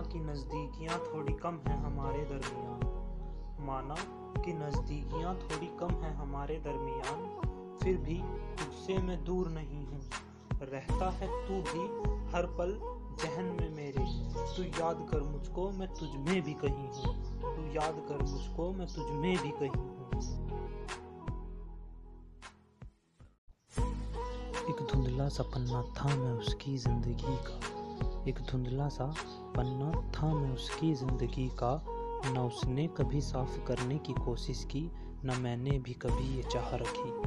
माना कि नज़दीकियाँ थोड़ी कम हैं हमारे दरमियान। माना कि नज़दीकियाँ थोड़ी कम हैं हमारे दरमियान। फिर भी तुझसे मैं दूर नहीं हूँ। रहता है तू भी हर पल जहन में मेरे। तू याद कर मुझको मैं तुझ में भी कहीं हूँ। तू याद कर मुझको मैं तुझ में भी कहीं हूँ। एक धुंधला सा पन्ना था मैं उसकी ज़िंदगी का। एक धुंधला सा पन्ना था मैं उसकी ज़िंदगी का, न उसने कभी साफ़ करने की कोशिश की, न मैंने भी कभी ये चाह रखी।